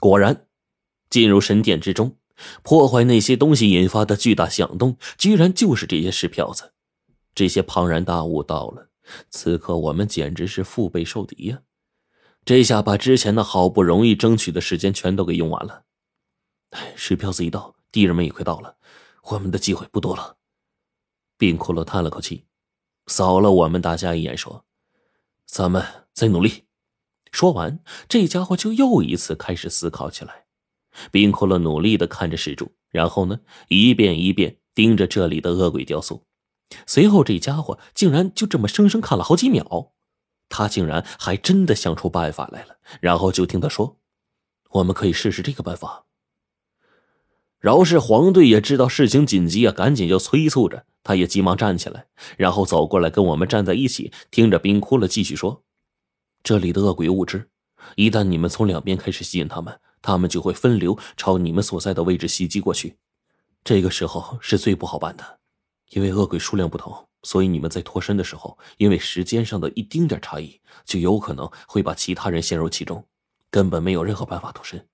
果然，进入神殿之中，破坏那些东西引发的巨大响动，居然就是这些石票子。这些庞然大物到了，此刻我们简直是腹背受敌呀！这下把之前的好不容易争取的时间全都给用完了。石票子一到，敌人们也快到了，我们的机会不多了。冰骷髅叹了口气，扫了我们大家一眼，说：“咱们再努力。”说完，这家伙就又一次开始思考起来。冰骷髅努力的看着石柱，然后呢，一遍一遍盯着这里的恶鬼雕塑。随后，这家伙竟然就这么生生看了好几秒。他竟然还真的想出办法来了，然后就听他说：“我们可以试试这个办法。”饶是黄队也知道事情紧急啊，赶紧就催促着，他也急忙站起来，然后走过来跟我们站在一起，听着冰窟窿继续说：“这里的恶鬼物质，一旦你们从两边开始吸引他们，他们就会分流朝你们所在的位置袭击过去。这个时候是最不好办的，因为恶鬼数量不同。”所以你们在脱身的时候，因为时间上的一丁点差异，就有可能会把其他人陷入其中，根本没有任何办法脱身。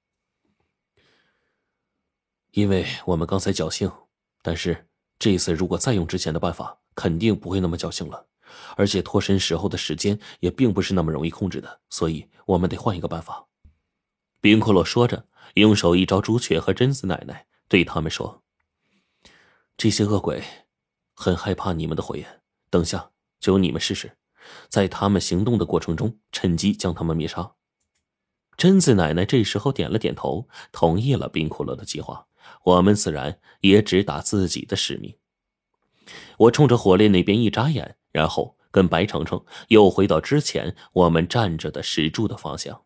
因为我们刚才侥幸，但是这一次如果再用之前的办法，肯定不会那么侥幸了。而且脱身时候的时间也并不是那么容易控制的，所以我们得换一个办法。冰骷髅说着，用手一招朱雀和贞子奶奶，对他们说：“这些恶鬼。”很害怕你们的火焰，等下就由你们试试，在他们行动的过程中，趁机将他们灭杀。贞子奶奶这时候点了点头，同意了冰骷髅的计划。我们自然也只打自己的使命。我冲着火烈那边一眨眼，然后跟白程程又回到之前我们站着的石柱的方向。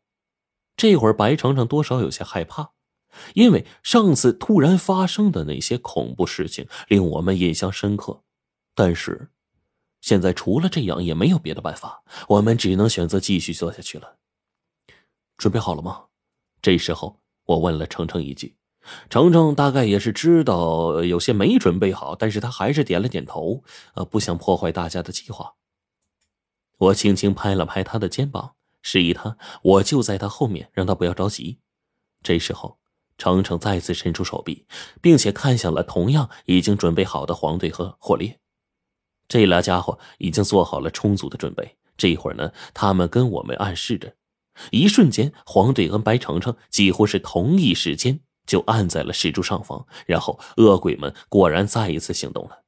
这会儿白程程多少有些害怕。因为上次突然发生的那些恐怖事情令我们印象深刻，但是现在除了这样也没有别的办法，我们只能选择继续做下去了。准备好了吗？这时候我问了程程一句，程程大概也是知道有些没准备好，但是他还是点了点头，呃，不想破坏大家的计划。我轻轻拍了拍他的肩膀，示意他我就在他后面，让他不要着急。这时候。程程再次伸出手臂，并且看向了同样已经准备好的黄队和火烈。这俩家伙已经做好了充足的准备。这会儿呢，他们跟我们暗示着。一瞬间，黄队跟白程程几乎是同一时间就按在了石柱上方。然后，恶鬼们果然再一次行动了。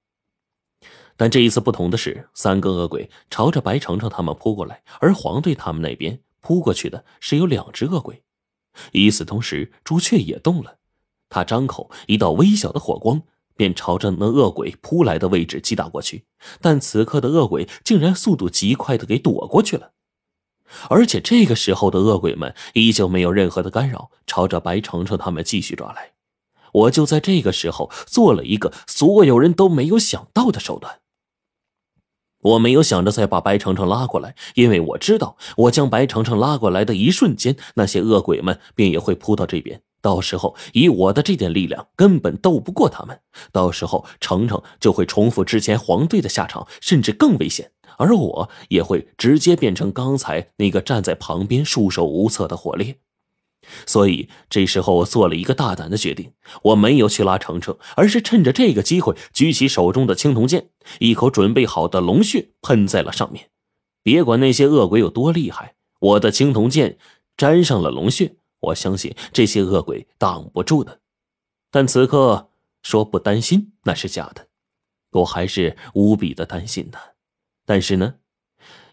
但这一次不同的是，三个恶鬼朝着白程程他们扑过来，而黄队他们那边扑过去的是有两只恶鬼。与此同时，朱雀也动了，他张口，一道微小的火光便朝着那恶鬼扑来的位置击打过去。但此刻的恶鬼竟然速度极快的给躲过去了，而且这个时候的恶鬼们依旧没有任何的干扰，朝着白程程他们继续抓来。我就在这个时候做了一个所有人都没有想到的手段。我没有想着再把白程程拉过来，因为我知道，我将白程程拉过来的一瞬间，那些恶鬼们便也会扑到这边。到时候以我的这点力量，根本斗不过他们。到时候程程就会重复之前黄队的下场，甚至更危险。而我也会直接变成刚才那个站在旁边束手无策的火烈。所以这时候，我做了一个大胆的决定，我没有去拉程程，而是趁着这个机会举起手中的青铜剑，一口准备好的龙血喷在了上面。别管那些恶鬼有多厉害，我的青铜剑沾上了龙血，我相信这些恶鬼挡不住的。但此刻说不担心那是假的，我还是无比的担心的。但是呢，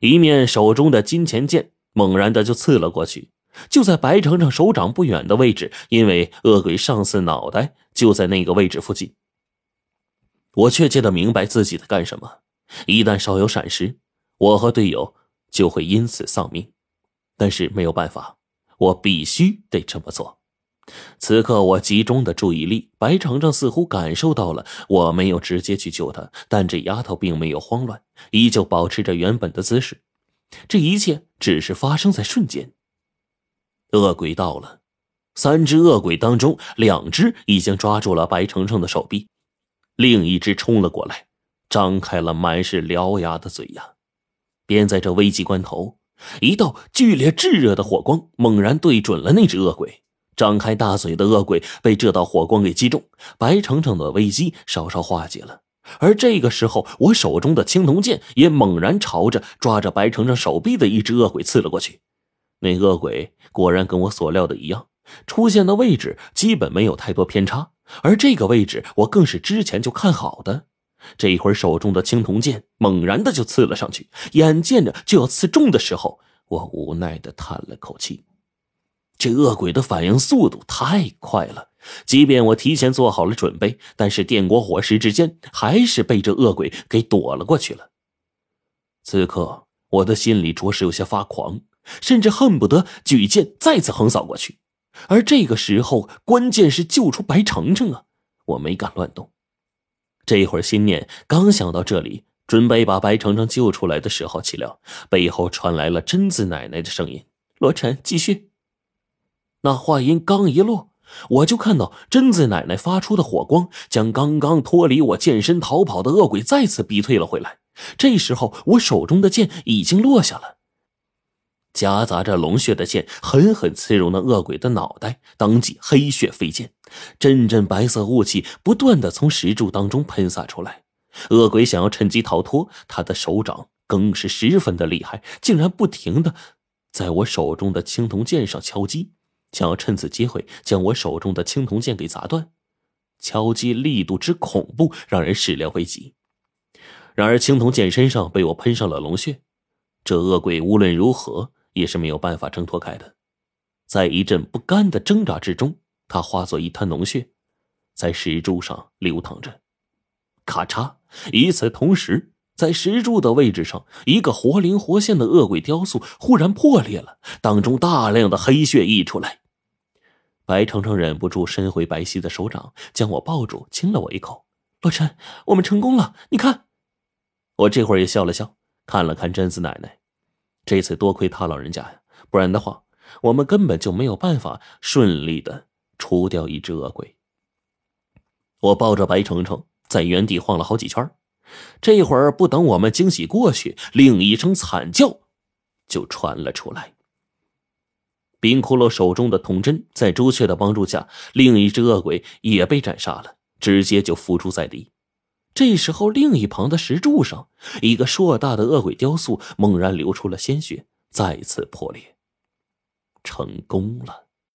一面手中的金钱剑猛然的就刺了过去。就在白程程手掌不远的位置，因为恶鬼上次脑袋就在那个位置附近。我确切的明白自己在干什么，一旦稍有闪失，我和队友就会因此丧命。但是没有办法，我必须得这么做。此刻我集中的注意力，白程程似乎感受到了我没有直接去救她，但这丫头并没有慌乱，依旧保持着原本的姿势。这一切只是发生在瞬间。恶鬼到了，三只恶鬼当中，两只已经抓住了白程程的手臂，另一只冲了过来，张开了满是獠牙的嘴呀！便在这危急关头，一道剧烈炙热的火光猛然对准了那只恶鬼，张开大嘴的恶鬼被这道火光给击中，白程程的危机稍稍化解了。而这个时候，我手中的青铜剑也猛然朝着抓着白程程手臂的一只恶鬼刺了过去。那恶鬼果然跟我所料的一样，出现的位置基本没有太多偏差，而这个位置我更是之前就看好的。这一会儿，手中的青铜剑猛然的就刺了上去，眼见着就要刺中的时候，我无奈的叹了口气。这恶鬼的反应速度太快了，即便我提前做好了准备，但是电光火石之间，还是被这恶鬼给躲了过去了。此刻，我的心里着实有些发狂，甚至恨不得举剑再次横扫过去。而这个时候，关键是救出白程程啊！我没敢乱动。这会儿心念刚想到这里，准备把白程程救出来的时候，岂料背后传来了贞子奶奶的声音：“罗晨，继续。”那话音刚一落，我就看到贞子奶奶发出的火光，将刚刚脱离我剑身逃跑的恶鬼再次逼退了回来。这时候，我手中的剑已经落下了，夹杂着龙血的剑狠狠刺入那恶鬼的脑袋，当即黑血飞溅，阵阵白色雾气不断的从石柱当中喷洒出来。恶鬼想要趁机逃脱，他的手掌更是十分的厉害，竟然不停的在我手中的青铜剑上敲击。想要趁此机会将我手中的青铜剑给砸断，敲击力度之恐怖让人始料未及。然而青铜剑身上被我喷上了龙血，这恶鬼无论如何也是没有办法挣脱开的。在一阵不甘的挣扎之中，他化作一滩脓血，在石柱上流淌着。咔嚓！与此同时。在石柱的位置上，一个活灵活现的恶鬼雕塑忽然破裂了，当中大量的黑血溢出来。白程程忍不住伸回白皙的手掌，将我抱住，亲了我一口。洛尘，我们成功了！你看，我这会儿也笑了笑，看了看贞子奶奶。这次多亏她老人家呀，不然的话，我们根本就没有办法顺利的除掉一只恶鬼。我抱着白程程在原地晃了好几圈。这会儿不等我们惊喜过去，另一声惨叫就传了出来。冰骷髅手中的铜针在朱雀的帮助下，另一只恶鬼也被斩杀了，直接就伏诛在地。这时候，另一旁的石柱上，一个硕大的恶鬼雕塑猛然流出了鲜血，再次破裂，成功了。